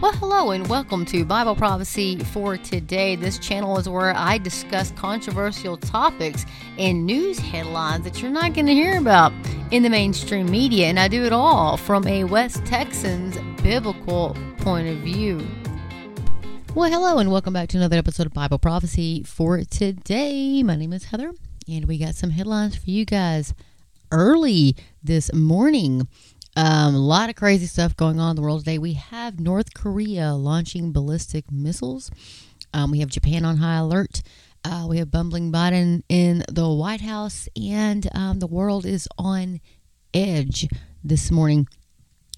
Well, hello and welcome to Bible Prophecy for today. This channel is where I discuss controversial topics and news headlines that you're not going to hear about in the mainstream media, and I do it all from a West Texan's biblical point of view. Well, hello and welcome back to another episode of Bible Prophecy for today. My name is Heather, and we got some headlines for you guys early this morning. Um, a lot of crazy stuff going on in the world today. We have North Korea launching ballistic missiles. Um, we have Japan on high alert. Uh, we have bumbling Biden in the White House, and um, the world is on edge this morning.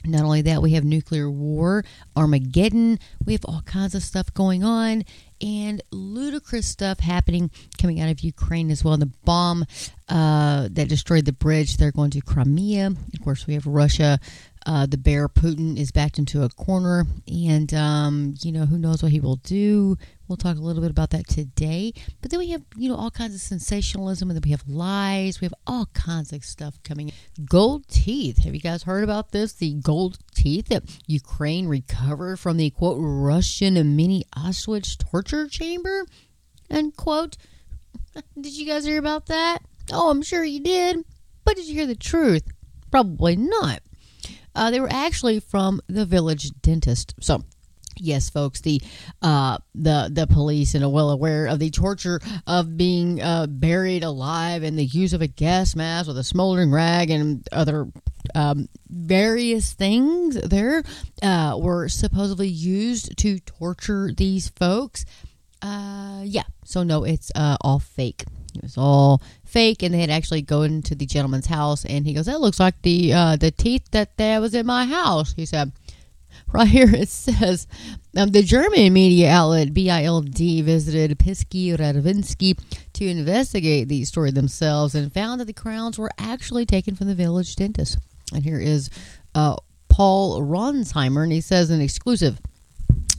Not only that, we have nuclear war, Armageddon. We have all kinds of stuff going on and ludicrous stuff happening coming out of Ukraine as well. The bomb uh, that destroyed the bridge, they're going to Crimea. Of course, we have Russia. Uh, the bear Putin is backed into a corner, and um, you know who knows what he will do. We'll talk a little bit about that today. But then we have you know all kinds of sensationalism, and then we have lies. We have all kinds of stuff coming. Gold teeth. Have you guys heard about this? The gold teeth that Ukraine recovered from the quote Russian mini Auschwitz torture chamber. End quote. Did you guys hear about that? Oh, I'm sure you did. But did you hear the truth? Probably not. Uh, they were actually from the village dentist. So, yes, folks, the uh, the the police are well aware of the torture of being uh, buried alive and the use of a gas mask with a smoldering rag and other um, various things. There uh, were supposedly used to torture these folks. Uh, yeah, so no, it's uh, all fake. It was all fake, and they had actually go into the gentleman's house, and he goes, "That looks like the uh, the teeth that there was in my house." He said. Right here it says um, the German media outlet BILD visited Pisky Radovinsky to investigate the story themselves and found that the crowns were actually taken from the village dentist. And here is uh, Paul Ronzheimer, and he says an exclusive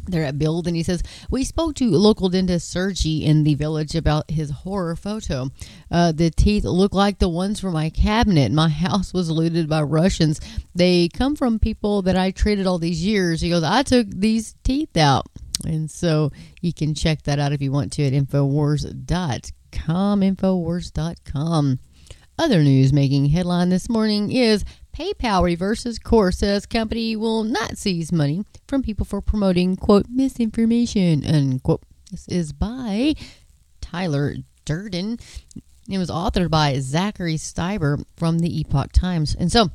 they're at BILD, and he says we spoke to local dentist Sergi in the village about his horror photo. Uh, the teeth look like the ones from my cabinet. My house was looted by Russians. They come from people that I treated all these years. He goes, I took these teeth out, and so you can check that out if you want to at infowars.com. Infowars.com. Other news making headline this morning is PayPal reverses course says company will not seize money from people for promoting quote misinformation unquote. This is by Tyler Durden. It was authored by Zachary Stieber from the Epoch Times. And so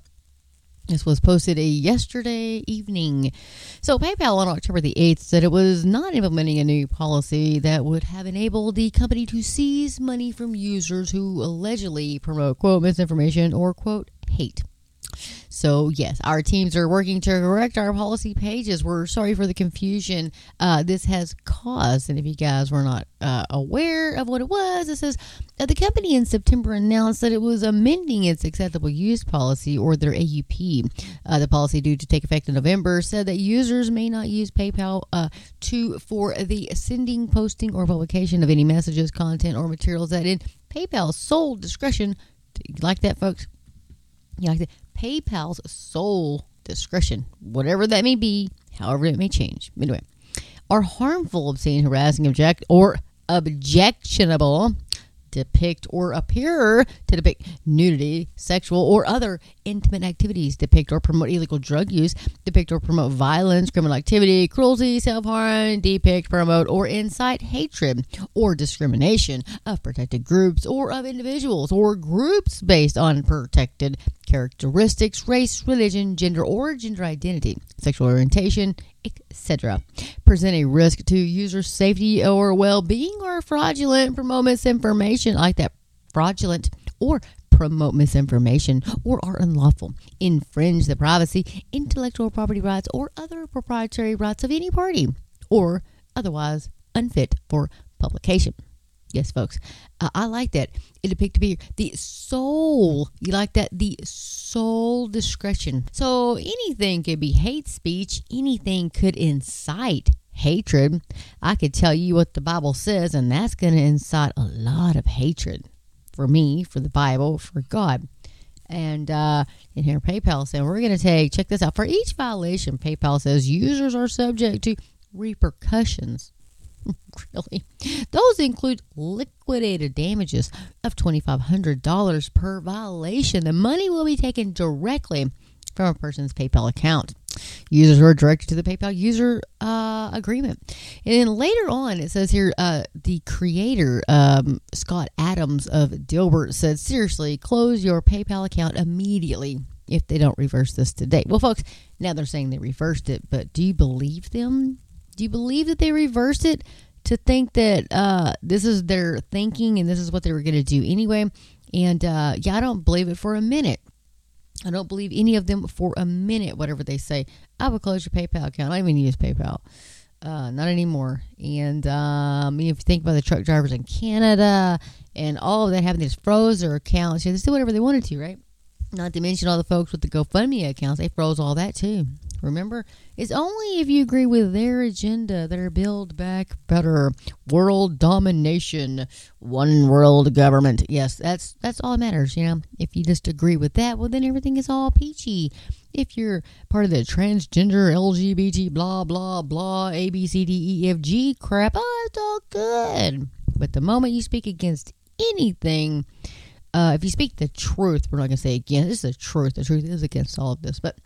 this was posted a yesterday evening. So PayPal on October the 8th said it was not implementing a new policy that would have enabled the company to seize money from users who allegedly promote quote misinformation or quote hate. So, yes, our teams are working to correct our policy pages. We're sorry for the confusion uh, this has caused. And if you guys were not uh, aware of what it was, it says uh, the company in September announced that it was amending its acceptable use policy, or their AUP. Uh, the policy, due to take effect in November, said that users may not use PayPal uh, to for the sending, posting, or publication of any messages, content, or materials that, in PayPal's sole discretion, like that, folks. You like that? PayPal's sole discretion, whatever that may be, however it may change. Anyway, are harmful, obscene, harassing, object, or objectionable depict or appear to depict nudity, sexual, or other intimate activities, depict or promote illegal drug use, depict or promote violence, criminal activity, cruelty, self harm, depict, promote, or incite hatred or discrimination of protected groups or of individuals or groups based on protected characteristics, race, religion, gender, or gender identity, sexual orientation, etc. Present a risk to user safety or well being or fraudulent promote misinformation like that. Fraudulent or promote misinformation or are unlawful, infringe the privacy, intellectual property rights, or other proprietary rights of any party, or otherwise unfit for publication. Yes, folks. Uh, I like that. It depicted the soul. You like that? The soul discretion. So anything could be hate speech. Anything could incite hatred. I could tell you what the Bible says, and that's going to incite a lot of hatred for me, for the Bible, for God. And uh, in here, PayPal said we're going to take check this out. For each violation, PayPal says users are subject to repercussions. really, those include liquidated damages of twenty five hundred dollars per violation. The money will be taken directly from a person's PayPal account. Users are directed to the PayPal user uh, agreement. And then later on, it says here uh, the creator, um, Scott Adams of Dilbert, said, seriously, close your PayPal account immediately if they don't reverse this today. Well, folks, now they're saying they reversed it, but do you believe them? Do you believe that they reversed it to think that uh, this is their thinking and this is what they were going to do anyway? And uh, yeah, I don't believe it for a minute. I don't believe any of them for a minute, whatever they say. I would close your PayPal account. I don't even use PayPal. Uh, not anymore. And um, if you think about the truck drivers in Canada and all of that having these froze their accounts, yeah, they do whatever they wanted to, right? Not to mention all the folks with the GoFundMe accounts, they froze all that too. Remember, it's only if you agree with their agenda, their build back better world domination, one world government. Yes, that's that's all that matters. You know, if you just agree with that, well, then everything is all peachy. If you're part of the transgender, LGBT, blah blah blah, A B C D E F G crap, oh, it's all good. But the moment you speak against anything, uh, if you speak the truth, we're not going to say again. This is the truth. The truth is against all of this, but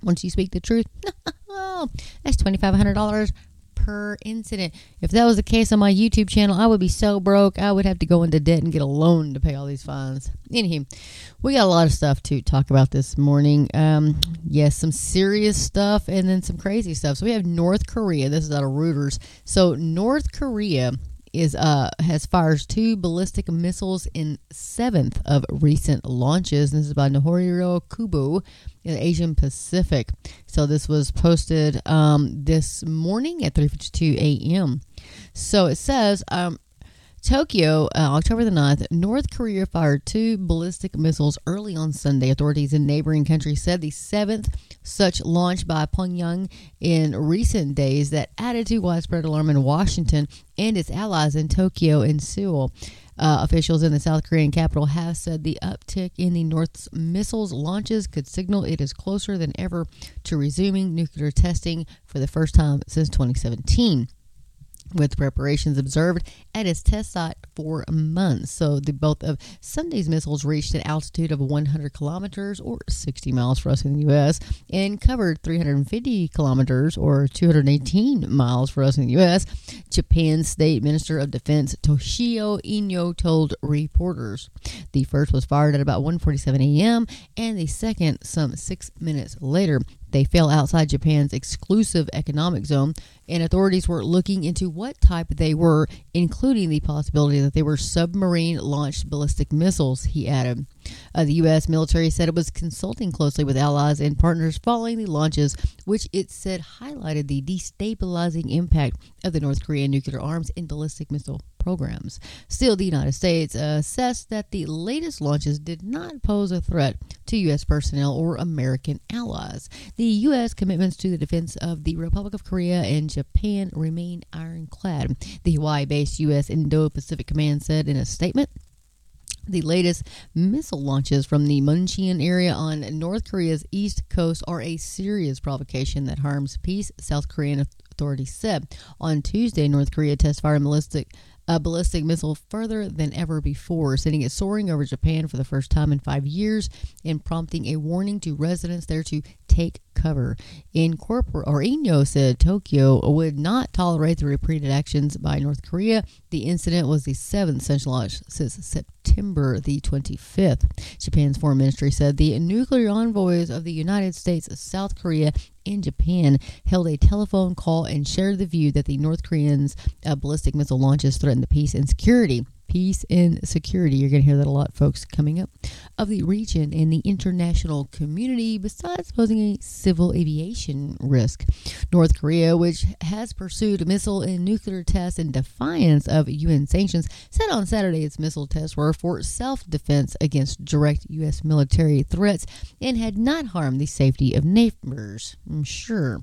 once you speak the truth, oh, that's $2,500 per incident. If that was the case on my YouTube channel, I would be so broke. I would have to go into debt and get a loan to pay all these fines. Anywho, we got a lot of stuff to talk about this morning. Um, yes, some serious stuff and then some crazy stuff. So we have North Korea. This is out of Reuters. So North Korea is uh has fires two ballistic missiles in seventh of recent launches. This is by Nohiro Kubo in the Asian Pacific. So this was posted um, this morning at 3:52 a.m. So it says um, Tokyo, uh, October the 9th, North Korea fired two ballistic missiles early on Sunday. Authorities in neighboring countries said the seventh such launch by Pyongyang in recent days that added to widespread alarm in Washington and its allies in Tokyo and Seoul. Uh, officials in the South Korean capital have said the uptick in the North's missiles launches could signal it is closer than ever to resuming nuclear testing for the first time since 2017 with preparations observed at its test site for months. So the both of Sunday's missiles reached an altitude of 100 kilometers or 60 miles for us in the U.S. and covered 350 kilometers or 218 miles for us in the U.S. Japan's State Minister of Defense Toshiro Ino told reporters. The first was fired at about 1:47 a.m. and the second some six minutes later. They fell outside Japan's exclusive economic zone, and authorities were looking into what type they were, including the possibility that they were submarine launched ballistic missiles, he added. Uh, the U.S. military said it was consulting closely with allies and partners following the launches, which it said highlighted the destabilizing impact of the North Korean nuclear arms and ballistic missile programs. Still, the United States assessed that the latest launches did not pose a threat to U.S. personnel or American allies. The U.S. commitments to the defense of the Republic of Korea and Japan remain ironclad. The Hawaii based U.S. Indo Pacific Command said in a statement. The latest missile launches from the Munchon area on North Korea's east coast are a serious provocation that harms peace, South Korean authorities said. On Tuesday, North Korea test fired ballistic a ballistic missile further than ever before, sending it soaring over Japan for the first time in five years and prompting a warning to residents there to take cover. In corporate or Ino said Tokyo would not tolerate the repeated actions by North Korea. The incident was the seventh such launch since September the 25th. Japan's foreign ministry said the nuclear envoys of the United States, South Korea, and Japan held a telephone call and shared the view that the North Koreans' uh, ballistic missile launches threaten the peace and security peace and security. You're going to hear that a lot, folks, coming up of the region and the international community, besides posing a civil aviation risk. North Korea, which has pursued missile and nuclear tests in defiance of UN sanctions, said on Saturday its missile tests were for self defense against direct U.S. military threats and had not harmed the safety of neighbors. I'm sure.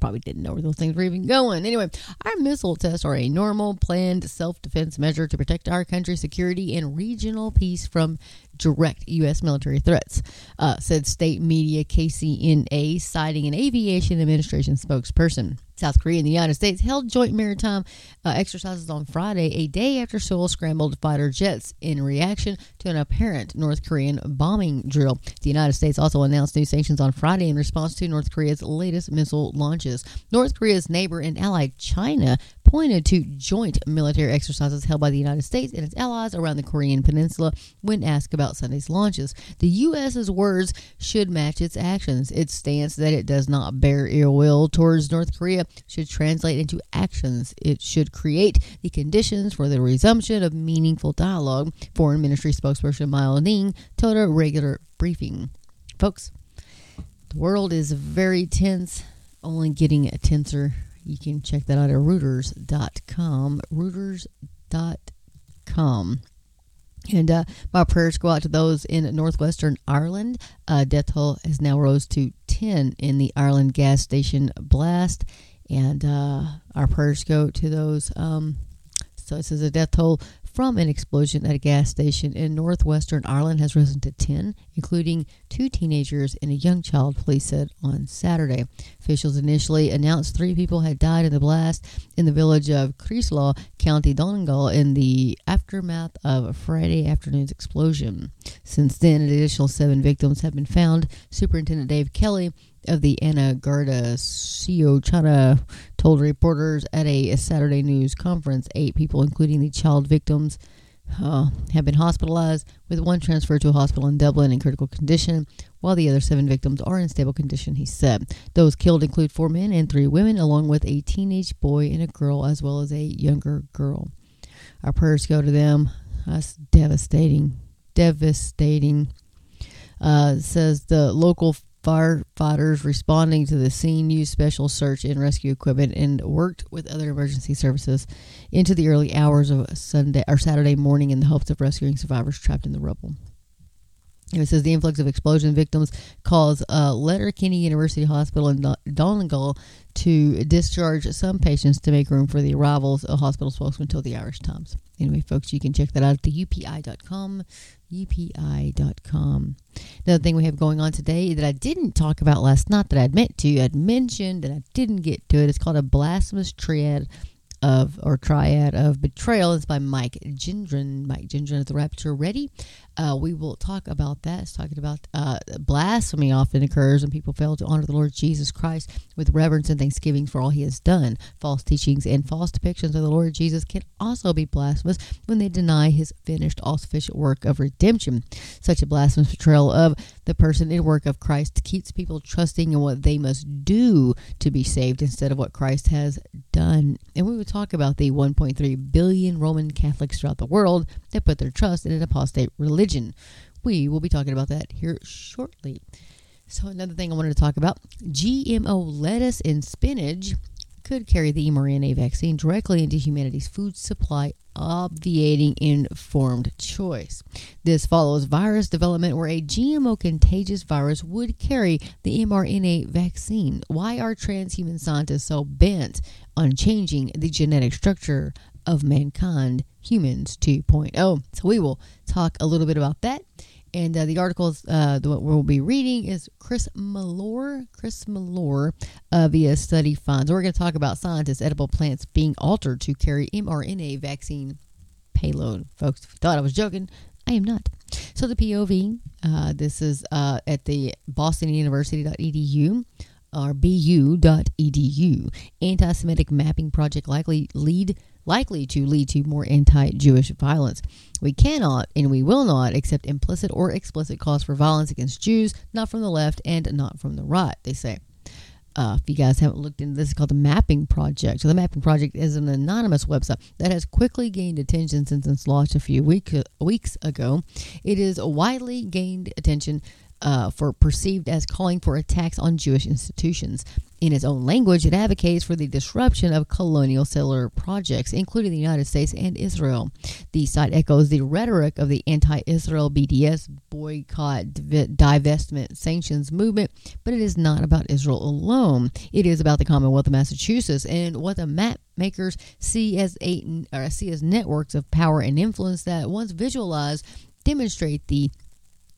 Probably didn't know where those things were even going. Anyway, our missile tests are a normal, planned self defense measure to protect our country's security and regional peace from direct U.S. military threats, uh, said state media KCNA, citing an aviation administration spokesperson. South Korea and the United States held joint maritime uh, exercises on Friday, a day after Seoul scrambled fighter jets in reaction to an apparent North Korean bombing drill. The United States also announced new sanctions on Friday in response to North Korea's latest missile launches. North Korea's neighbor and ally China pointed to joint military exercises held by the United States and its allies around the Korean Peninsula when asked about Sunday's launches. The U.S.'s words should match its actions. Its stance that it does not bear ill will towards North Korea should translate into actions. It should create the conditions for the resumption of meaningful dialogue, Foreign Ministry spokesperson Mao Ning told a regular briefing. Folks, the world is very tense, only getting tenser you can check that out at Reuters.com. Reuters.com. And uh, my prayers go out to those in northwestern Ireland. Uh, death toll has now rose to 10 in the Ireland gas station blast. And uh, our prayers go to those. Um, so it says a death toll from an explosion at a gas station in northwestern Ireland has risen to 10, including two teenagers and a young child, police said on Saturday. Officials initially announced three people had died in the blast in the village of Creeslough, County Donegal, in the aftermath of a Friday afternoon's explosion. Since then, an additional seven victims have been found. Superintendent Dave Kelly of the An Garda Síochána told reporters at a, Saturday news conference eight people, including the child victims, uh, have been hospitalized, with one transferred to a hospital in Dublin in critical condition, while the other seven victims are in stable condition, he said. Those killed include four men and three women, along with a teenage boy and a girl, as well as a younger girl. Our prayers go to them. That's devastating. Devastating. Uh, says the local firefighters responding to the scene used special search and rescue equipment and worked with other emergency services into the early hours of Sunday or Saturday morning in the hopes of rescuing survivors trapped in the rubble. It says the influx of explosion victims caused uh, Letterkenny University Hospital in Donegal to discharge some patients to make room for the arrivals. A hospital spokesman told the Irish Times. Anyway, folks, you can check that out at the UPI.com. Another thing we have going on today that I didn't talk about last night that I'd meant to, I'd mentioned and I didn't get to it. It's called a blasphemous triad of or triad of betrayal. It's by Mike Gendron. Mike Gendron is the Rapture Ready. Uh, we will talk about that. It's talking about uh, blasphemy often occurs when people fail to honor the Lord Jesus Christ with reverence and thanksgiving for all he has done. False teachings and false depictions of the Lord Jesus can also be blasphemous when they deny his finished, all sufficient work of redemption. Such a blasphemous portrayal of the person and work of Christ keeps people trusting in what they must do to be saved instead of what Christ has done. And we will talk about the 1.3 billion Roman Catholics throughout the world that put their trust in an apostate religion. We will be talking about that here shortly. So, another thing I wanted to talk about GMO lettuce and spinach could carry the mRNA vaccine directly into humanity's food supply, obviating informed choice. This follows virus development where a GMO contagious virus would carry the mRNA vaccine. Why are transhuman scientists so bent on changing the genetic structure of mankind, humans 2.0. So we will talk a little bit about that. And uh, the articles uh, that we'll be reading is Chris Melore, Chris Melore uh, via Study Finds. We're going to talk about scientists' edible plants being altered to carry mRNA vaccine payload. Folks, if you thought I was joking. I am not. So the POV, uh, this is uh, at the Boston University.edu or bu.edu. Anti-Semitic mapping project likely lead likely to lead to more anti-Jewish violence. We cannot and we will not accept implicit or explicit calls for violence against Jews, not from the left and not from the right. They say. Uh, if you guys haven't looked into this, it's called the Mapping Project. So the Mapping Project is an anonymous website that has quickly gained attention since its launch a few week, weeks ago. It is widely gained attention uh, for perceived as calling for attacks on Jewish institutions. In its own language, it advocates for the disruption of colonial settler projects, including the United States and Israel. The site echoes the rhetoric of the anti Israel BDS boycott, divestment, sanctions movement, but it is not about Israel alone. It is about the Commonwealth of Massachusetts and what the map makers see as see as networks of power and influence that once visualized demonstrate the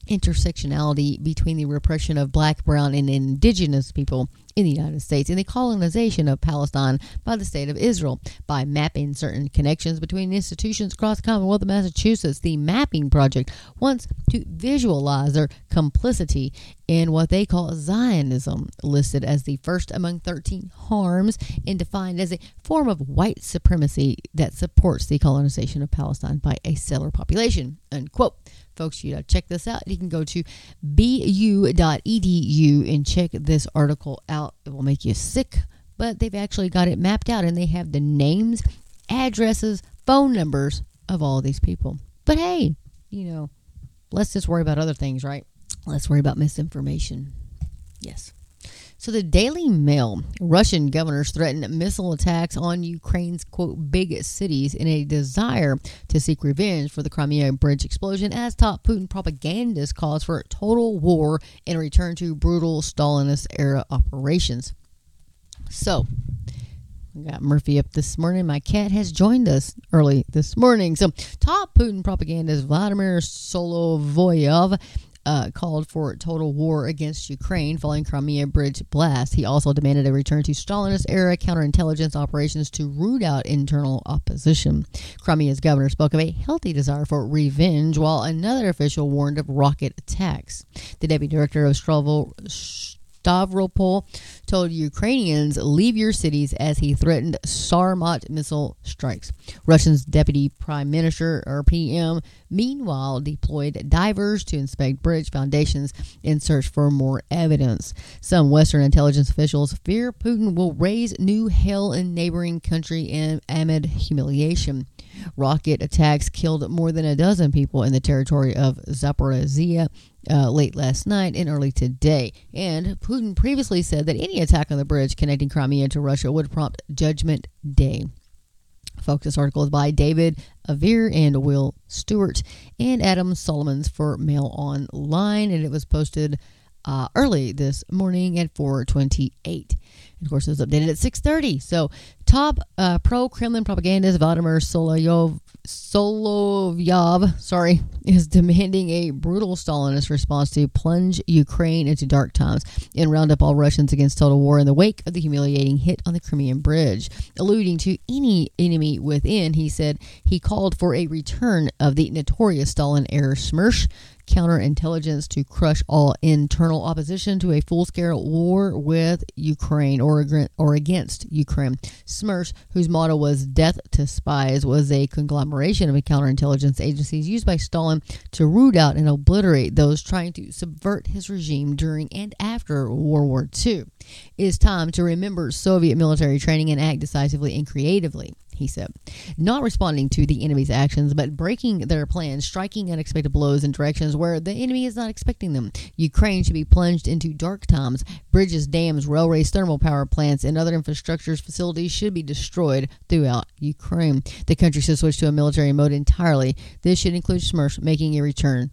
intersectionality between the repression of black, brown, and indigenous people in the United States and the colonization of Palestine by the state of Israel by mapping certain connections between institutions across the Commonwealth of Massachusetts. The mapping project wants to visualize their complicity in what they call Zionism, listed as the first among 13 harms and defined as a form of white supremacy that supports the colonization of Palestine by a settler population. Unquote folks, you know, check this out. You can go to bu.edu and check this article out. It will make you sick, but they've actually got it mapped out and they have the names, addresses, phone numbers of all these people. But hey, you know, let's just worry about other things, right? Let's worry about misinformation. Yes. So the Daily Mail, Russian governors threaten missile attacks on Ukraine's quote big cities in a desire to seek revenge for the Crimea bridge explosion as top Putin propagandists calls for total war and a return to brutal Stalinist era operations. So, got Murphy up this morning. My cat has joined us early this morning. So, top Putin propagandist Vladimir Solovyov uh, called for total war against Ukraine following Crimea bridge blast. He also demanded a return to Stalinist era counterintelligence operations to root out internal opposition. Crimea's governor spoke of a healthy desire for revenge, while another official warned of rocket attacks. The deputy director of Stravo Stavropol told Ukrainians leave your cities as he threatened Sarmat missile strikes. Russia's deputy prime minister or PM meanwhile deployed divers to inspect bridge foundations in search for more evidence. Some Western intelligence officials fear Putin will raise new hell in neighboring country amid humiliation. Rocket attacks killed more than a dozen people in the territory of Zaporizhia uh, late last night and early today. And Putin previously said that any attack on the bridge connecting Crimea to Russia would prompt Judgment Day. Folks, this article is by David Avir and Will Stewart and Adam Solomons for Mail Online, and it was posted uh, early this morning at 428. And of course, it was updated at 6:30. So, top uh, pro-Kremlin propagandist Vladimir Solovyov, Solovyov, sorry, is demanding a brutal Stalinist response to plunge Ukraine into dark times and round up all Russians against total war in the wake of the humiliating hit on the Crimean Bridge. Alluding to any enemy within, he said he called for a return of the notorious Stalin-era Smersh counterintelligence to crush all internal opposition to a full-scale war with Ukraine or, or against Ukraine. Smersh, whose motto was "Death to Spies," was a conglomeration of counterintelligence agencies used by Stalin to root out and obliterate those trying to subvert his regime during and after World War II. It is time to remember Soviet military training and act decisively and creatively he said. Not responding to the enemy's actions, but breaking their plans, striking unexpected blows in directions where the enemy is not expecting them. Ukraine should be plunged into dark times. Bridges, dams, railways, thermal power plants, and other infrastructure facilities should be destroyed throughout Ukraine. The country should switch to a military mode entirely. This should include Smersh making a return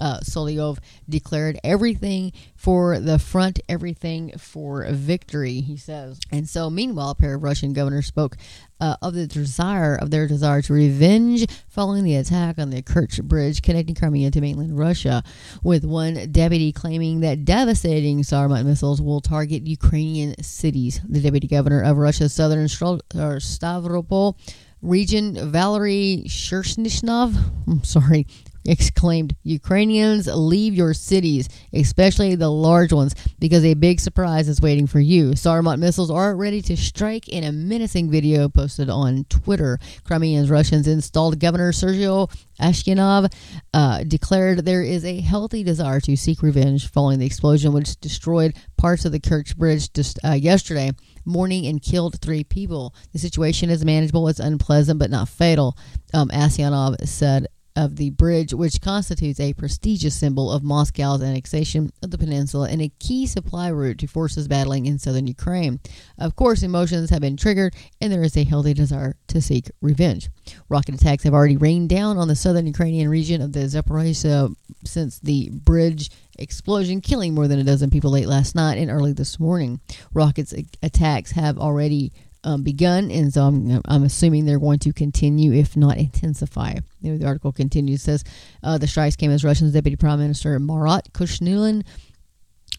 uh, Solyov declared everything for the front, everything for victory, he says. And so, meanwhile, a pair of Russian governors spoke uh, of the desire of their desire to revenge following the attack on the Kerch Bridge connecting Crimea to mainland Russia, with one deputy claiming that devastating Sarmat missiles will target Ukrainian cities. The deputy governor of Russia's southern Stavropol region, Valery Shershnyshnov, I'm sorry, exclaimed, Ukrainians, leave your cities, especially the large ones, because a big surprise is waiting for you. Sarmat missiles are ready to strike in a menacing video posted on Twitter. Crimeans Russians installed Governor Sergio Aksyonov uh, declared there is a healthy desire to seek revenge following the explosion, which destroyed parts of the Kerch Bridge just uh, yesterday morning and killed three people. The situation is manageable. It's unpleasant, but not fatal. Um, Aksyonov said of the bridge, which constitutes a prestigious symbol of Moscow's annexation of the peninsula and a key supply route to forces battling in southern Ukraine. Of course, emotions have been triggered, and there is a healthy desire to seek revenge. Rocket attacks have already rained down on the southern Ukrainian region of the Zaporizhia since the bridge explosion, killing more than a dozen people late last night and early this morning. Rockets attacks have already um, begun, and so I'm, I'm assuming they're going to continue, if not intensify. The article continues says uh, the strikes came as Russia's Deputy Prime Minister Marat Kushnerlin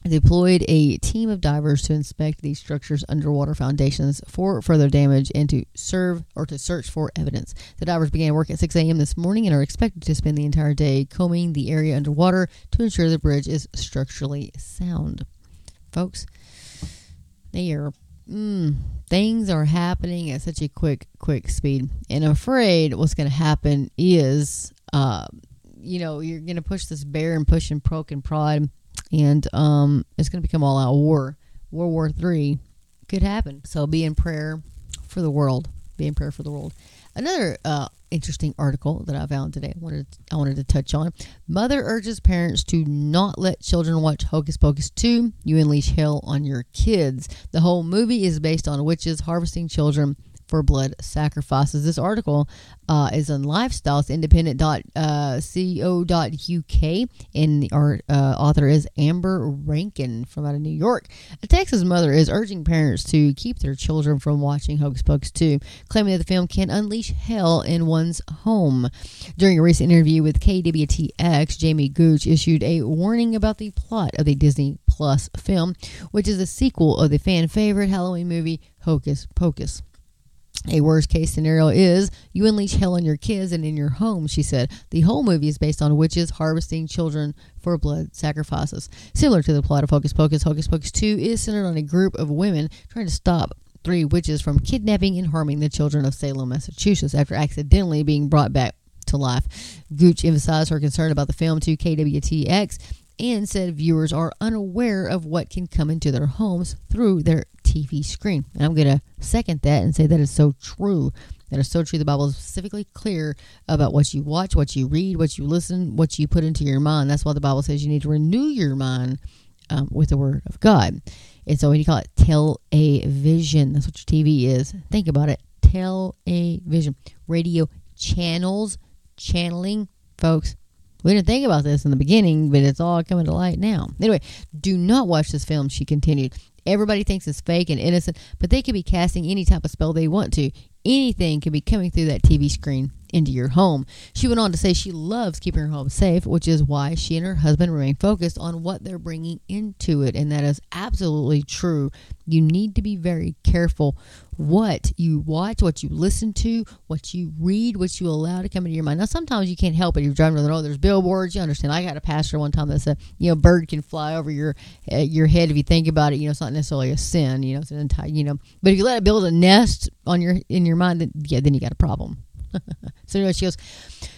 deployed a team of divers to inspect these structures' underwater foundations for further damage and to serve or to search for evidence. The divers began work at 6 a.m. this morning and are expected to spend the entire day combing the area underwater to ensure the bridge is structurally sound. Folks, they are mm, things are happening at such a quick, quick speed. And I'm afraid what's going to happen is, uh, you know, you're going to push this bear and push and poke and prod, and um, it's going to become all out war. World War Three could happen. So be in prayer for the world. Be in prayer for the world. Another uh, interesting article that I found today. I wanted to, I wanted to touch on. Mother urges parents to not let children watch Hocus Pocus 2. You unleash hell on your kids. The whole movie is based on witches harvesting children for blood sacrifices. This article uh, is on lifestylesindependent.co.uk, uh, and our uh, author is Amber Rankin from out of New York. A Texas mother is urging parents to keep their children from watching Hocus Pocus 2, claiming that the film can unleash hell in one's home. During a recent interview with KWTX, Jamie Gooch issued a warning about the plot of the Disney Plus film, which is a sequel of the fan favorite Halloween movie Hocus Pocus. A worst case scenario is you unleash hell on your kids and in your home, she said. The whole movie is based on witches harvesting children for blood sacrifices. Similar to the plot of Hocus Pocus, Hocus Pocus 2 is centered on a group of women trying to stop three witches from kidnapping and harming the children of Salem, Massachusetts after accidentally being brought back to life. Gooch emphasized her concern about the film to KWTX and said viewers are unaware of what can come into their homes through their TV screen. And I'm going to second that and say that is so true. That is so true. The Bible is specifically clear about what you watch, what you read, what you listen, what you put into your mind. That's why the Bible says you need to renew your mind um, with the Word of God. And so when you call it tell a vision, that's what your TV is. Think about it. Tell a vision. Radio channels, channeling, folks. We didn't think about this in the beginning, but it's all coming to light now. Anyway, do not watch this film, she continued. Everybody thinks it's fake and innocent, but they could be casting any type of spell they want to. Anything could be coming through that TV screen into your home. She went on to say she loves keeping her home safe, which is why she and her husband remain focused on what they're bringing into it. And that is absolutely true. You need to be very careful what you watch, what you listen to, what you read, what you allow to come into your mind. Now, sometimes you can't help it. You're driving on the road. There's billboards. You understand. I got a pastor one time that said, you know, bird can fly over your uh, your head if you think about it. You know, it's not necessarily a sin. You know, it's an entire. You know, but if you let it build a nest on your in your mind, then yeah, then you got a problem. so anyway, she goes.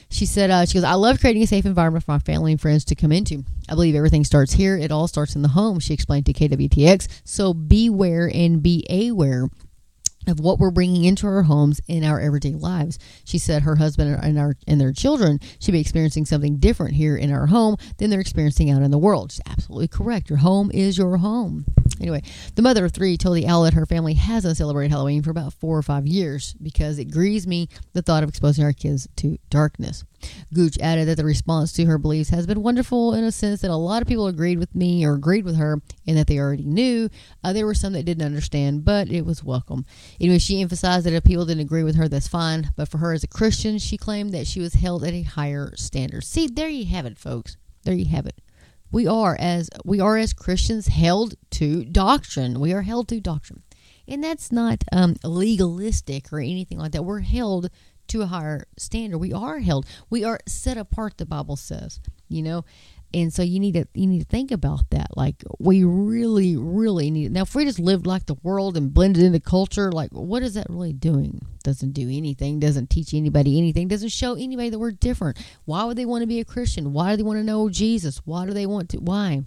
She said, uh, "She goes. I love creating a safe environment for my family and friends to come into. I believe everything starts here. It all starts in the home." She explained to KWTX. So beware and be aware of what we're bringing into our homes in our everyday lives. She said her husband and our and their children should be experiencing something different here in our home than they're experiencing out in the world. She's absolutely correct. Your home is your home. Anyway, the mother of three told the outlet her family hasn't celebrated Halloween for about four or five years because it grieves me the thought of exposing our kids to darkness. Gooch added that the response to her beliefs has been wonderful in a sense that a lot of people agreed with me or agreed with her and that they already knew. Uh, there were some that didn't understand, but it was welcome. Anyway, she emphasized that if people didn't agree with her, that's fine. But for her as a Christian, she claimed that she was held at a higher standard. See, there you have it, folks. There you have it. We are as we are as Christians held to doctrine. We are held to doctrine, and that's not um, legalistic or anything like that. We're held to a higher standard. We are held. We are set apart. The Bible says, you know, and so you need to you need to think about that. Like we really, really need. Now, if we just lived like the world and blended into culture, like what is that really doing? Doesn't do anything. Doesn't teach anybody anything. Doesn't show anybody that we're different. Why would they want to be a Christian? Why do they want to know Jesus? Why do they want to? Why?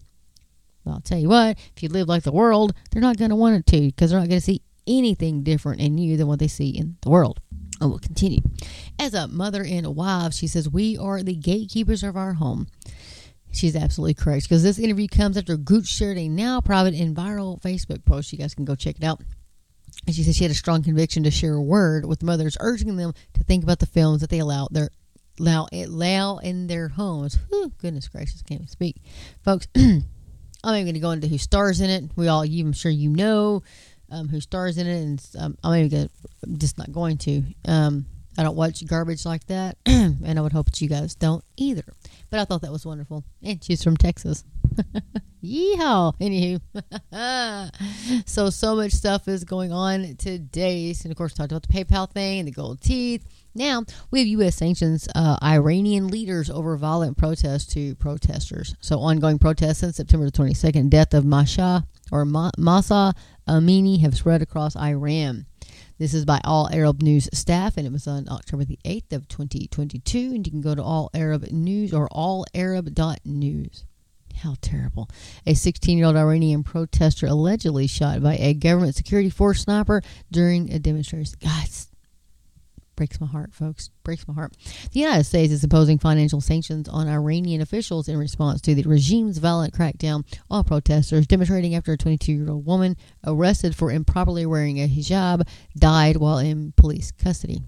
Well, I'll tell you what. If you live like the world, they're not going to want it to because they're not going to see anything different in you than what they see in the world. I will continue. As a mother and a wife, she says, We are the gatekeepers of our home. She's absolutely correct because this interview comes after Gooch shared a now private and viral Facebook post. You guys can go check it out. And she said she had a strong conviction to share a word with mothers, urging them to think about the films that they allow their allow, allow in their homes. Whew, goodness gracious, can't speak, folks. I'm even going to go into who stars in it. We all, I'm sure you know um, who stars in it, and um, I'm even gonna, I'm just not going to. Um, I don't watch garbage like that, and I would hope that you guys don't either. But I thought that was wonderful. And she's from Texas. Yeehaw! Anywho, so so much stuff is going on today. And of course, talked about the PayPal thing, and the gold teeth. Now we have U.S. sanctions uh, Iranian leaders over violent protests to protesters. So ongoing protests since September the 22nd, death of Masha or Ma- Mahsa Amini have spread across Iran. This is by All Arab News staff, and it was on October the 8th of 2022. And you can go to All Arab News or allarab.news. How terrible. A 16 year old Iranian protester allegedly shot by a government security force sniper during a demonstration. God, breaks my heart, folks. Breaks my heart. The United States is imposing financial sanctions on Iranian officials in response to the regime's violent crackdown on protesters demonstrating after a 22 year old woman arrested for improperly wearing a hijab died while in police custody.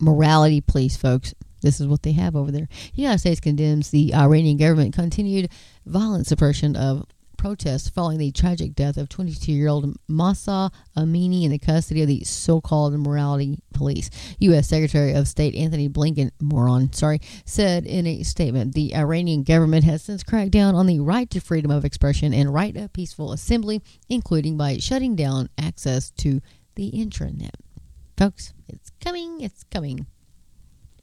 Morality police, folks. This is what they have over there. The United States condemns the Iranian government continued violent suppression of protests following the tragic death of 22 year old Mahsa Amini in the custody of the so called morality police. U.S. Secretary of State Antony Blinken, moron, sorry, said in a statement the Iranian government has since cracked down on the right to freedom of expression and right of peaceful assembly, including by shutting down access to the intranet. Folks, it's coming, it's coming.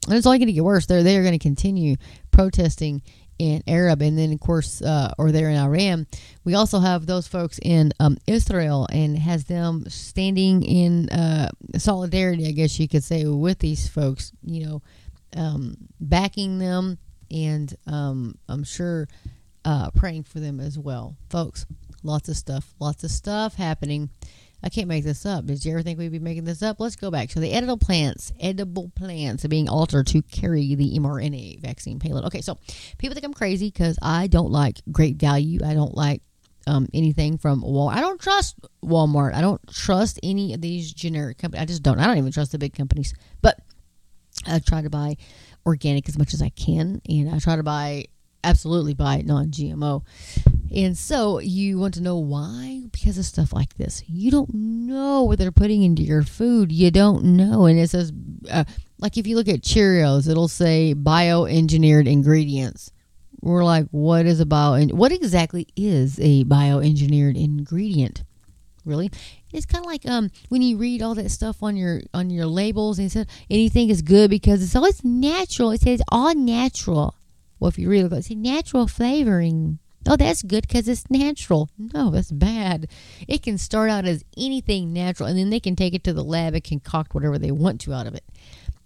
And it's only going to get worse. They're, they're going to continue protesting in Arab, and then of course, uh, or there in Iran. We also have those folks in um, Israel, and has them standing in uh, solidarity, I guess you could say, with these folks. You know, um, backing them, and um, I'm sure uh, praying for them as well, folks. Lots of stuff, lots of stuff happening. I can't make this up. Did you ever think we'd be making this up? Let's go back. So the edible plants, edible plants are being altered to carry the mRNA vaccine payload. Okay, so people think I'm crazy because I don't like great value. I don't like um, anything from Walmart. I don't trust Walmart. I don't trust any of these generic companies. I just don't. I don't even trust the big companies. But I try to buy organic as much as I can, and I try to buy absolutely buy non-GMO. And so you want to know why? Because of stuff like this. You don't know what they're putting into your food. You don't know. And it says, uh, like if you look at Cheerios, it'll say bioengineered ingredients. We're like, what is a bio? What exactly is a bioengineered ingredient? Really, it's kind of like um when you read all that stuff on your on your labels and said anything is good because it's all it's natural. It says all natural. Well, if you read it, it's natural flavoring. Oh, that's good because it's natural. No, that's bad. It can start out as anything natural, and then they can take it to the lab and concoct whatever they want to out of it.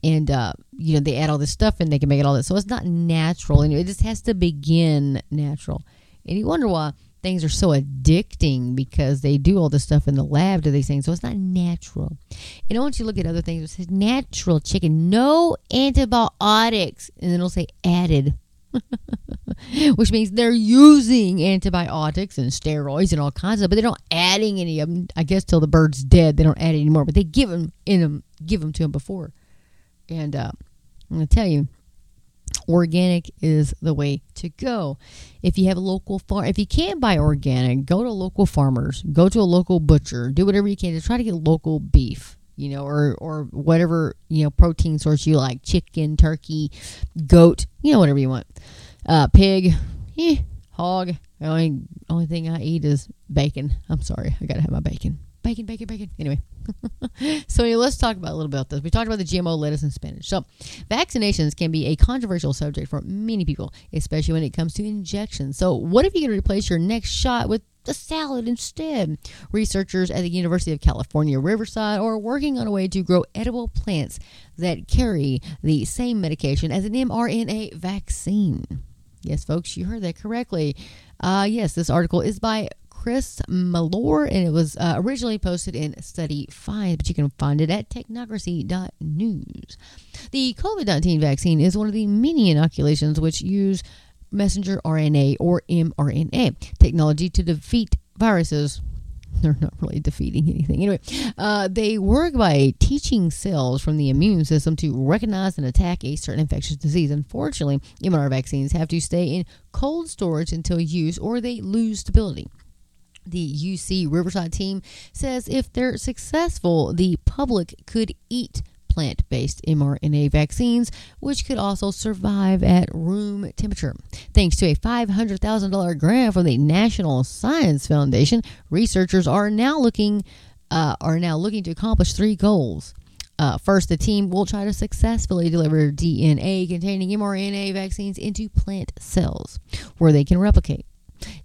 And uh, you know, they add all this stuff and they can make it all this. So it's not natural, and it just has to begin natural. And you wonder why things are so addicting because they do all this stuff in the lab to these things. So it's not natural. And once you to look at other things, it says natural chicken, no antibiotics, and then it'll say added which means they're using antibiotics and steroids and all kinds of, but they're not adding any of them. I guess till the bird's dead, they don't add any more, but they give them in them, give them to them before. And uh, I'm going to tell you, organic is the way to go. If you have a local farm, if you can't buy organic, go to local farmers, go to a local butcher, do whatever you can to try to get local beef you know, or or whatever you know protein source you like, chicken, turkey, goat, you know, whatever you want. Uh, pig, eh, hog. The only only thing I eat is bacon. I'm sorry, I gotta have my bacon. Bacon, bacon, bacon. Anyway, so let's talk about a little bit about this. We talked about the GMO lettuce and spinach. So, vaccinations can be a controversial subject for many people, especially when it comes to injections. So, what if you can replace your next shot with the salad instead. Researchers at the University of California, Riverside are working on a way to grow edible plants that carry the same medication as an mRNA vaccine. Yes, folks, you heard that correctly. Uh, yes, this article is by Chris Melore, and it was uh, originally posted in Study Find, but you can find it at technocracy.news. The COVID 19 vaccine is one of the many inoculations which use messenger RNA or mRNA technology to defeat viruses they're not really defeating anything. Anyway, uh, they work by teaching cells from the immune system to recognize and attack a certain infectious disease. Unfortunately, mRNA vaccines have to stay in cold storage until use or they lose stability. The UC Riverside team says if they're successful, the public could eat plant based mRNA vaccines, which could also survive at room temperature. Thanks to a $500,000 grant from the National Science Foundation, researchers are now looking uh, are now looking to accomplish three goals. Uh, first, the team will try to successfully deliver DNA containing mRNA vaccines into plant cells where they can replicate.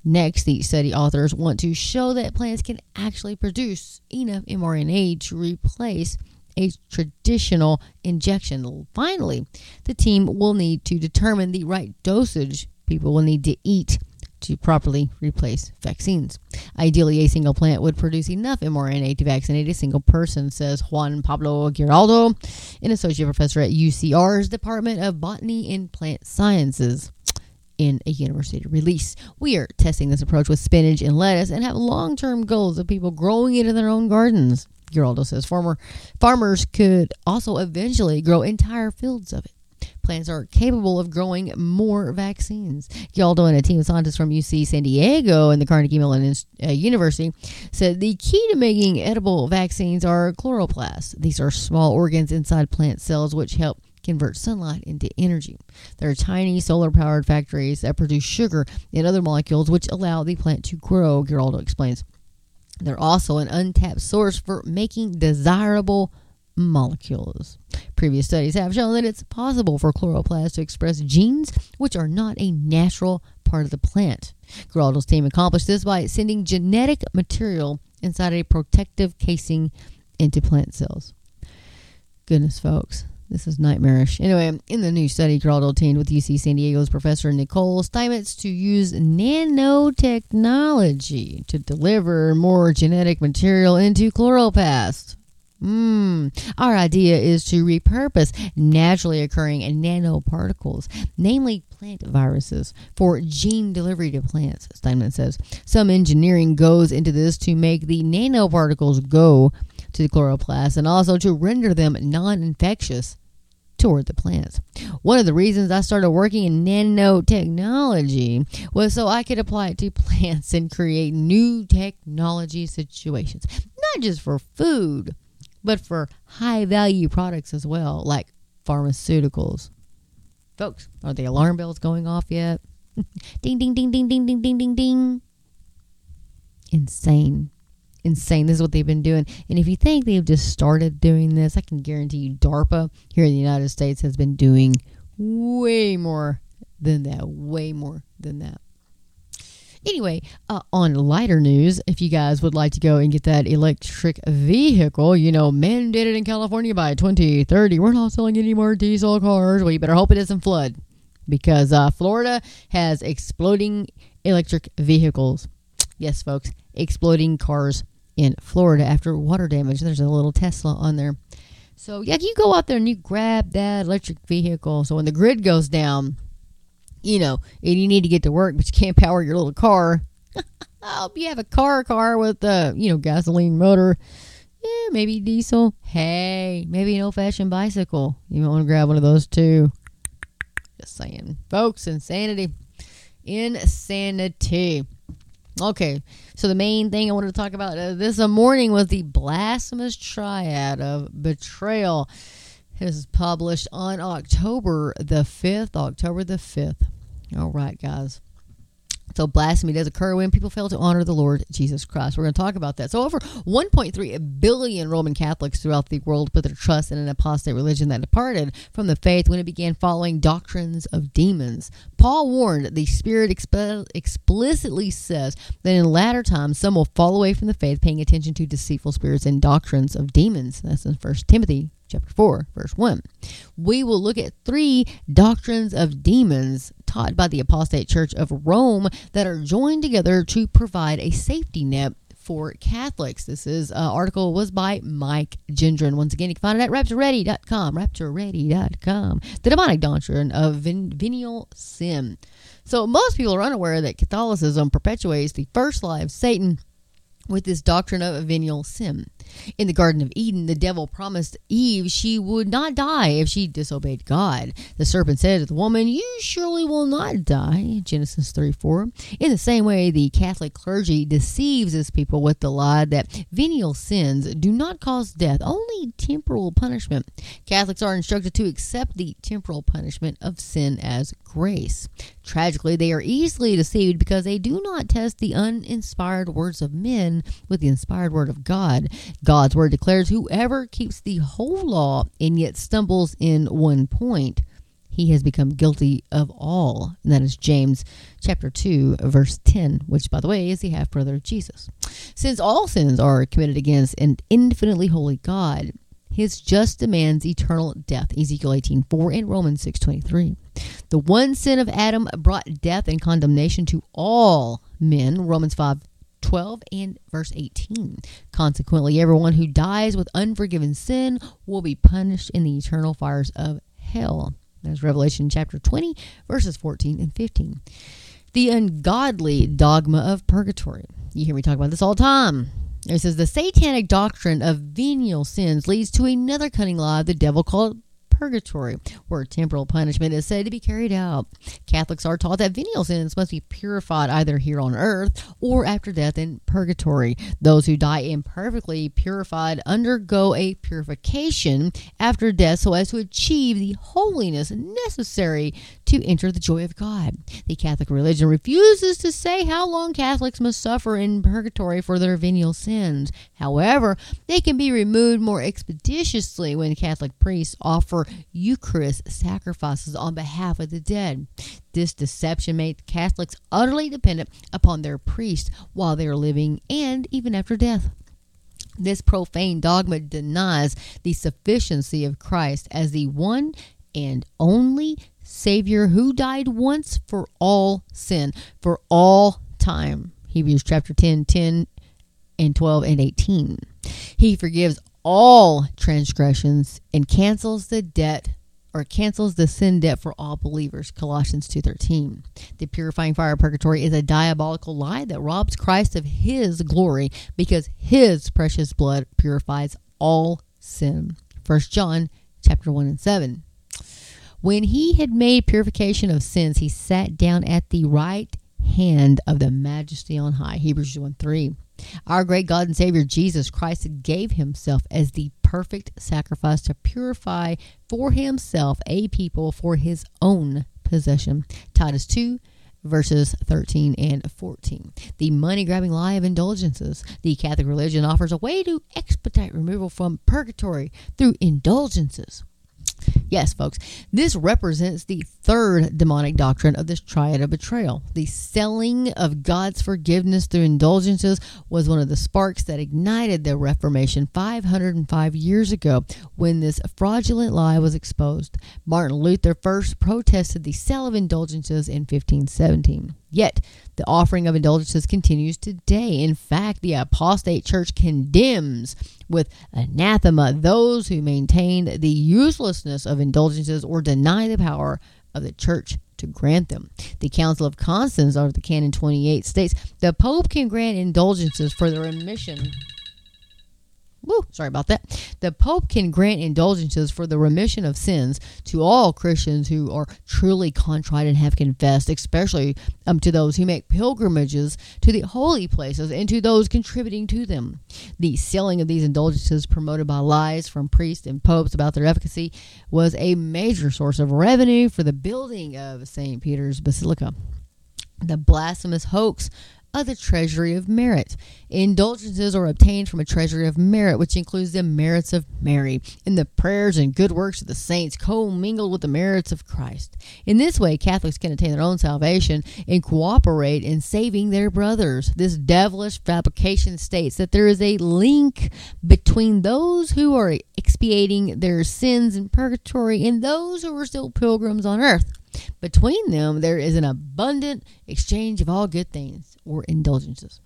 Next, the study authors want to show that plants can actually produce enough mRNA to replace a traditional injection. Finally, the team will need to determine the right dosage people will need to eat to properly replace vaccines. Ideally, a single plant would produce enough mRNA to vaccinate a single person, says Juan Pablo Giraldo, an associate professor at UCR's Department of Botany and Plant Sciences. In a university release, we are testing this approach with spinach and lettuce and have long term goals of people growing it in their own gardens. Giraldo says former farmers could also eventually grow entire fields of it. Plants are capable of growing more vaccines. Giraldo and a team of scientists from UC San Diego and the Carnegie Mellon uh, University said the key to making edible vaccines are chloroplasts. These are small organs inside plant cells which help convert sunlight into energy. They're tiny solar powered factories that produce sugar and other molecules which allow the plant to grow, Giraldo explains. They're also an untapped source for making desirable molecules. Previous studies have shown that it's possible for chloroplasts to express genes which are not a natural part of the plant. Giraldo's team accomplished this by sending genetic material inside a protective casing into plant cells. Goodness, folks. This is nightmarish. Anyway, in the new study, Giraldo obtained with UC San Diego's professor Nicole Steinmetz to use nanotechnology to deliver more genetic material into chloroplasts. Mm. Our idea is to repurpose naturally occurring nanoparticles, namely plant viruses, for gene delivery to plants, Steinmetz says. Some engineering goes into this to make the nanoparticles go to the chloroplasts and also to render them non infectious toward the plants. One of the reasons I started working in nanotechnology was so I could apply it to plants and create new technology situations, not just for food, but for high value products as well, like pharmaceuticals. Folks, are the alarm bells going off yet? ding, ding, ding, ding, ding, ding, ding, ding, ding. Insane insane. This is what they've been doing. And if you think they've just started doing this, I can guarantee you DARPA here in the United States has been doing way more than that. Way more than that. Anyway, uh, on lighter news, if you guys would like to go and get that electric vehicle, you know, mandated in California by 2030, we're not selling any more diesel cars. Well, you better hope it doesn't flood because uh, Florida has exploding electric vehicles. Yes, folks, exploding cars in Florida after water damage. There's a little Tesla on there. So, yeah, you go out there and you grab that electric vehicle. So, when the grid goes down, you know, and you need to get to work, but you can't power your little car. Oh, I hope you have a car car with a, you know, gasoline motor. Yeah, maybe diesel. Hey, maybe an old fashioned bicycle. You might want to grab one of those too. Just saying. Folks, insanity. Insanity. Okay, so the main thing I wanted to talk about uh, this morning was the blasphemous triad of betrayal. It was published on October the 5th. October the 5th. All right, guys. So blasphemy does occur when people fail to honor the Lord Jesus Christ. We're going to talk about that. So over 1.3 billion Roman Catholics throughout the world put their trust in an apostate religion that departed from the faith when it began following doctrines of demons. Paul warned the Spirit exp- explicitly says that in latter times some will fall away from the faith, paying attention to deceitful spirits and doctrines of demons. That's in 1 Timothy chapter 4, verse 1. We will look at three doctrines of demons taught by the Apostate Church of Rome that are joined together to provide a safety net for Catholics. This is uh, article was by Mike Gendron. Once again, you can find it at raptureready.com. Raptureready.com. The demonic doctrine of ven- venial sin. So most people are unaware that Catholicism perpetuates the first lie of Satan with this doctrine of venial sin. In the Garden of Eden, the devil promised Eve she would not die if she disobeyed God. The serpent said to the woman, You surely will not die. Genesis 3 4. In the same way, the Catholic clergy deceives its people with the lie that venial sins do not cause death, only temporal punishment. Catholics are instructed to accept the temporal punishment of sin as grace. Tragically, they are easily deceived because they do not test the uninspired words of men with the inspired word of God. God's word declares whoever keeps the whole law and yet stumbles in one point, he has become guilty of all. And that is James chapter 2, verse 10, which, by the way, is the half brother of Jesus. Since all sins are committed against an infinitely holy God, his just demands eternal death. Ezekiel 18:4 and Romans 6:23. The one sin of Adam brought death and condemnation to all men. Romans 5 12 and verse 18. Consequently, everyone who dies with unforgiven sin will be punished in the eternal fires of hell. That's Revelation chapter 20, verses 14 and 15. The ungodly dogma of purgatory. You hear me talk about this all the time. It says the satanic doctrine of venial sins leads to another cunning lie of the devil called purgatory, where temporal punishment is said to be carried out. Catholics are taught that venial sins must be purified either here on earth or after death in purgatory. Those who die imperfectly purified undergo a purification after death so as to achieve the holiness necessary to enter the joy of God. The Catholic religion refuses to say how long Catholics must suffer in purgatory for their venial sins. However, they can be removed more expeditiously when Catholic priests offer Eucharist sacrifices on behalf of the dead. This deception made Catholics utterly dependent upon their priests while they are living and even after death. This profane dogma denies the sufficiency of Christ as the one and only Savior who died once for all sin, for all time. Hebrews chapter 10, 10 and 12 and 18. He forgives all transgressions and cancels the debt or cancels the sin debt for all believers. Colossians 2.13 the purifying fire of purgatory is a diabolical lie that robs christ of his glory because his precious blood purifies all sin. 1 john chapter 1 and 7 when he had made purification of sins he sat down at the right hand of the majesty on high. Hebrews 1 3 our great God and Savior Jesus Christ gave himself as the perfect sacrifice to purify for himself a people for his own possession. Titus 2 verses 13 and 14. The money grabbing lie of indulgences. The Catholic religion offers a way to expedite removal from purgatory through indulgences. Yes, folks, this represents the third demonic doctrine of this triad of betrayal. The selling of God's forgiveness through indulgences was one of the sparks that ignited the Reformation 505 years ago when this fraudulent lie was exposed. Martin Luther first protested the sale of indulgences in 1517. Yet, the offering of indulgences continues today. In fact, the apostate church condemns with anathema those who maintain the uselessness of indulgences or deny the power of the church to grant them. The Council of Constance, of the Canon 28, states the Pope can grant indulgences for the remission Woo, sorry about that. The Pope can grant indulgences for the remission of sins to all Christians who are truly contrite and have confessed, especially um, to those who make pilgrimages to the holy places and to those contributing to them. The selling of these indulgences, promoted by lies from priests and popes about their efficacy, was a major source of revenue for the building of St. Peter's Basilica. The blasphemous hoax of the treasury of merit. Indulgences are obtained from a treasury of merit, which includes the merits of Mary and the prayers and good works of the saints commingled with the merits of Christ. In this way, Catholics can attain their own salvation and cooperate in saving their brothers. This devilish fabrication states that there is a link between those who are expiating their sins in purgatory and those who are still pilgrims on earth. Between them, there is an abundant exchange of all good things or indulgences.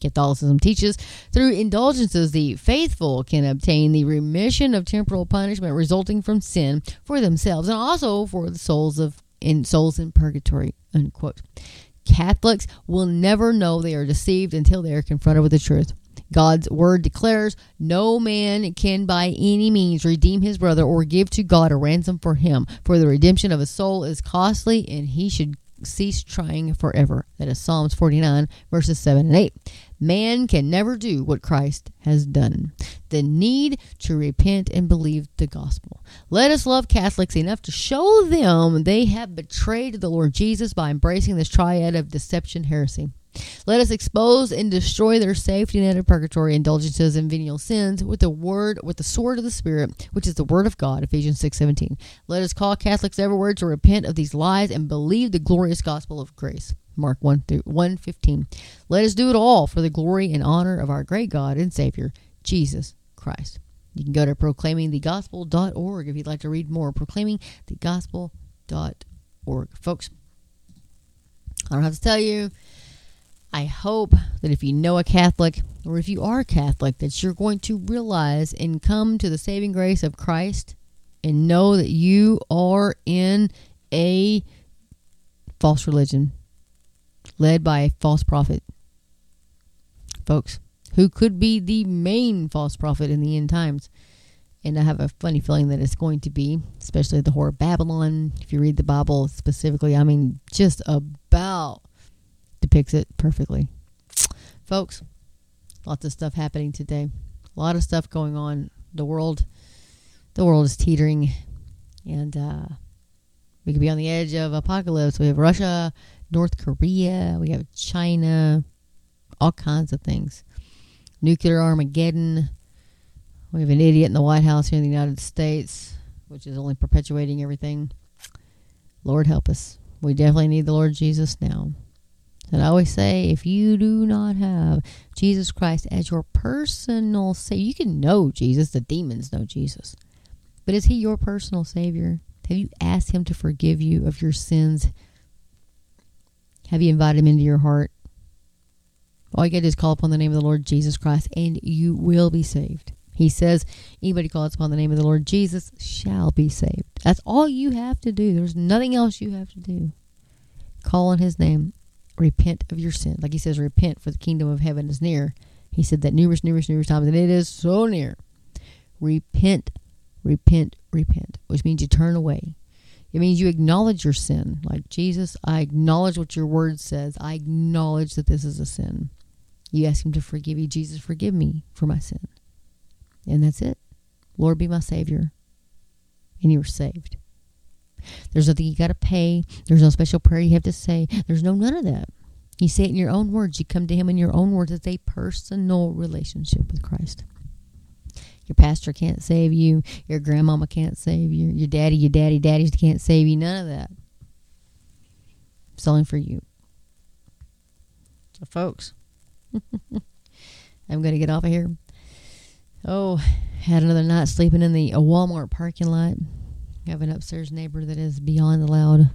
Catholicism teaches through indulgences, the faithful can obtain the remission of temporal punishment resulting from sin for themselves and also for the souls of in souls in purgatory. Unquote. Catholics will never know they are deceived until they are confronted with the truth. God's word declares no man can by any means redeem his brother or give to God a ransom for him, for the redemption of a soul is costly and he should cease trying forever. That is Psalms 49, verses 7 and 8. Man can never do what Christ has done. The need to repent and believe the gospel. Let us love Catholics enough to show them they have betrayed the Lord Jesus by embracing this triad of deception heresy. Let us expose and destroy their safety net of purgatory indulgences and venial sins with the word with the sword of the spirit, which is the word of God, Ephesians 6:17. Let us call Catholics everywhere to repent of these lies and believe the glorious gospel of grace. Mark 1 through 115. Let us do it all for the glory and honor of our great God and Savior, Jesus Christ. You can go to proclaimingthegospel.org if you'd like to read more. Proclaimingthegospel.org. Folks, I don't have to tell you I hope that if you know a Catholic or if you are Catholic, that you're going to realize and come to the saving grace of Christ and know that you are in a false religion led by a false prophet. Folks, who could be the main false prophet in the end times. And I have a funny feeling that it's going to be, especially the whore of Babylon. If you read the Bible specifically, I mean, just about depicts it perfectly. Folks, lots of stuff happening today. A lot of stuff going on. The world the world is teetering and uh, we could be on the edge of apocalypse. We have Russia, North Korea, we have China, all kinds of things. Nuclear Armageddon. We have an idiot in the White House here in the United States, which is only perpetuating everything. Lord help us. We definitely need the Lord Jesus now. And I always say, if you do not have Jesus Christ as your personal Savior, you can know Jesus. The demons know Jesus. But is He your personal Savior? Have you asked Him to forgive you of your sins? Have you invited Him into your heart? All you got to do is call upon the name of the Lord Jesus Christ, and you will be saved. He says, anybody calls upon the name of the Lord Jesus shall be saved. That's all you have to do. There's nothing else you have to do. Call on His name repent of your sin. Like he says, repent for the kingdom of heaven is near. He said that numerous, numerous, numerous times, and it is so near. Repent, repent, repent, which means you turn away. It means you acknowledge your sin. Like Jesus, I acknowledge what your word says. I acknowledge that this is a sin. You ask him to forgive you. Jesus, forgive me for my sin. And that's it. Lord, be my Savior. And you're saved. There's nothing you got to pay. There's no special prayer you have to say. There's no none of that. You say it in your own words. You come to Him in your own words. It's a personal relationship with Christ. Your pastor can't save you. Your grandmama can't save you. Your daddy, your daddy, daddies can't save you. None of that. It's only for you. So, folks, I'm going to get off of here. Oh, had another night sleeping in the Walmart parking lot. I have an upstairs neighbor that is beyond loud.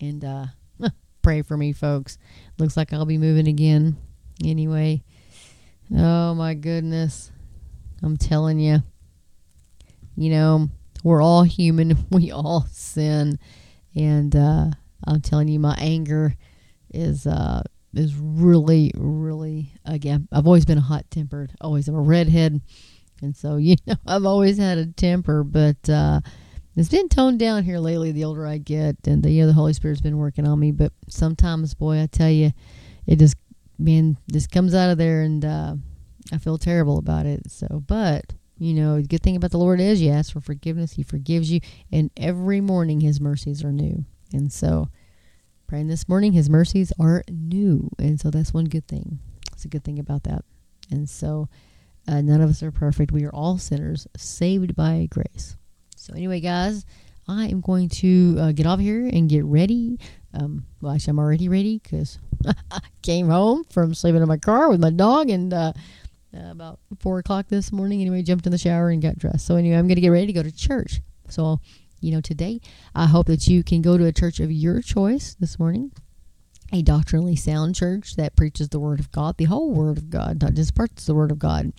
And uh, pray for me, folks. Looks like I'll be moving again. Anyway, oh my goodness. I'm telling you. You know, we're all human. We all sin. And uh, I'm telling you, my anger is uh, is really, really again. I've always been a hot tempered. Always, I'm a redhead, and so you know I've always had a temper. But uh, it's been toned down here lately the older I get, and the, you know, the Holy Spirit's been working on me. But sometimes, boy, I tell you, it just, man, just comes out of there, and uh, I feel terrible about it. So, but, you know, the good thing about the Lord is you ask for forgiveness, He forgives you, and every morning His mercies are new. And so, praying this morning, His mercies are new. And so that's one good thing. It's a good thing about that. And so, uh, none of us are perfect. We are all sinners saved by grace. So anyway, guys, I am going to uh, get off here and get ready. Um, well, actually, I'm already ready because I came home from sleeping in my car with my dog and uh, uh, about four o'clock this morning. Anyway, jumped in the shower and got dressed. So anyway, I'm going to get ready to go to church. So you know, today. I hope that you can go to a church of your choice this morning, a doctrinally sound church that preaches the Word of God, the whole Word of God, not just parts of the Word of God.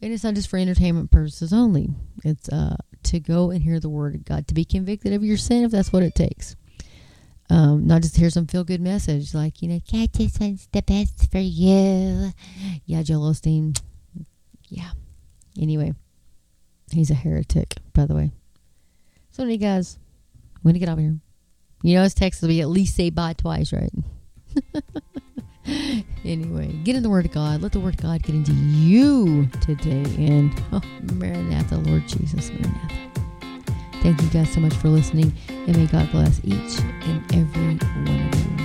And it's not just for entertainment purposes only. It's uh, to go and hear the Word of God, to be convicted of your sin if that's what it takes. Um, not just hear some feel good message like, you know, God just wants the best for you. Yeah, Joel Osteen. Yeah. Anyway, he's a heretic, by the way. So, anyway, guys, going to get out of here. You know, his text will be at least say bye twice, right? anyway, get in the Word of God. Let the Word of God get into you today. And, oh, Maranatha, Lord Jesus, Maranatha. Thank you guys so much for listening, and may God bless each and every one of you.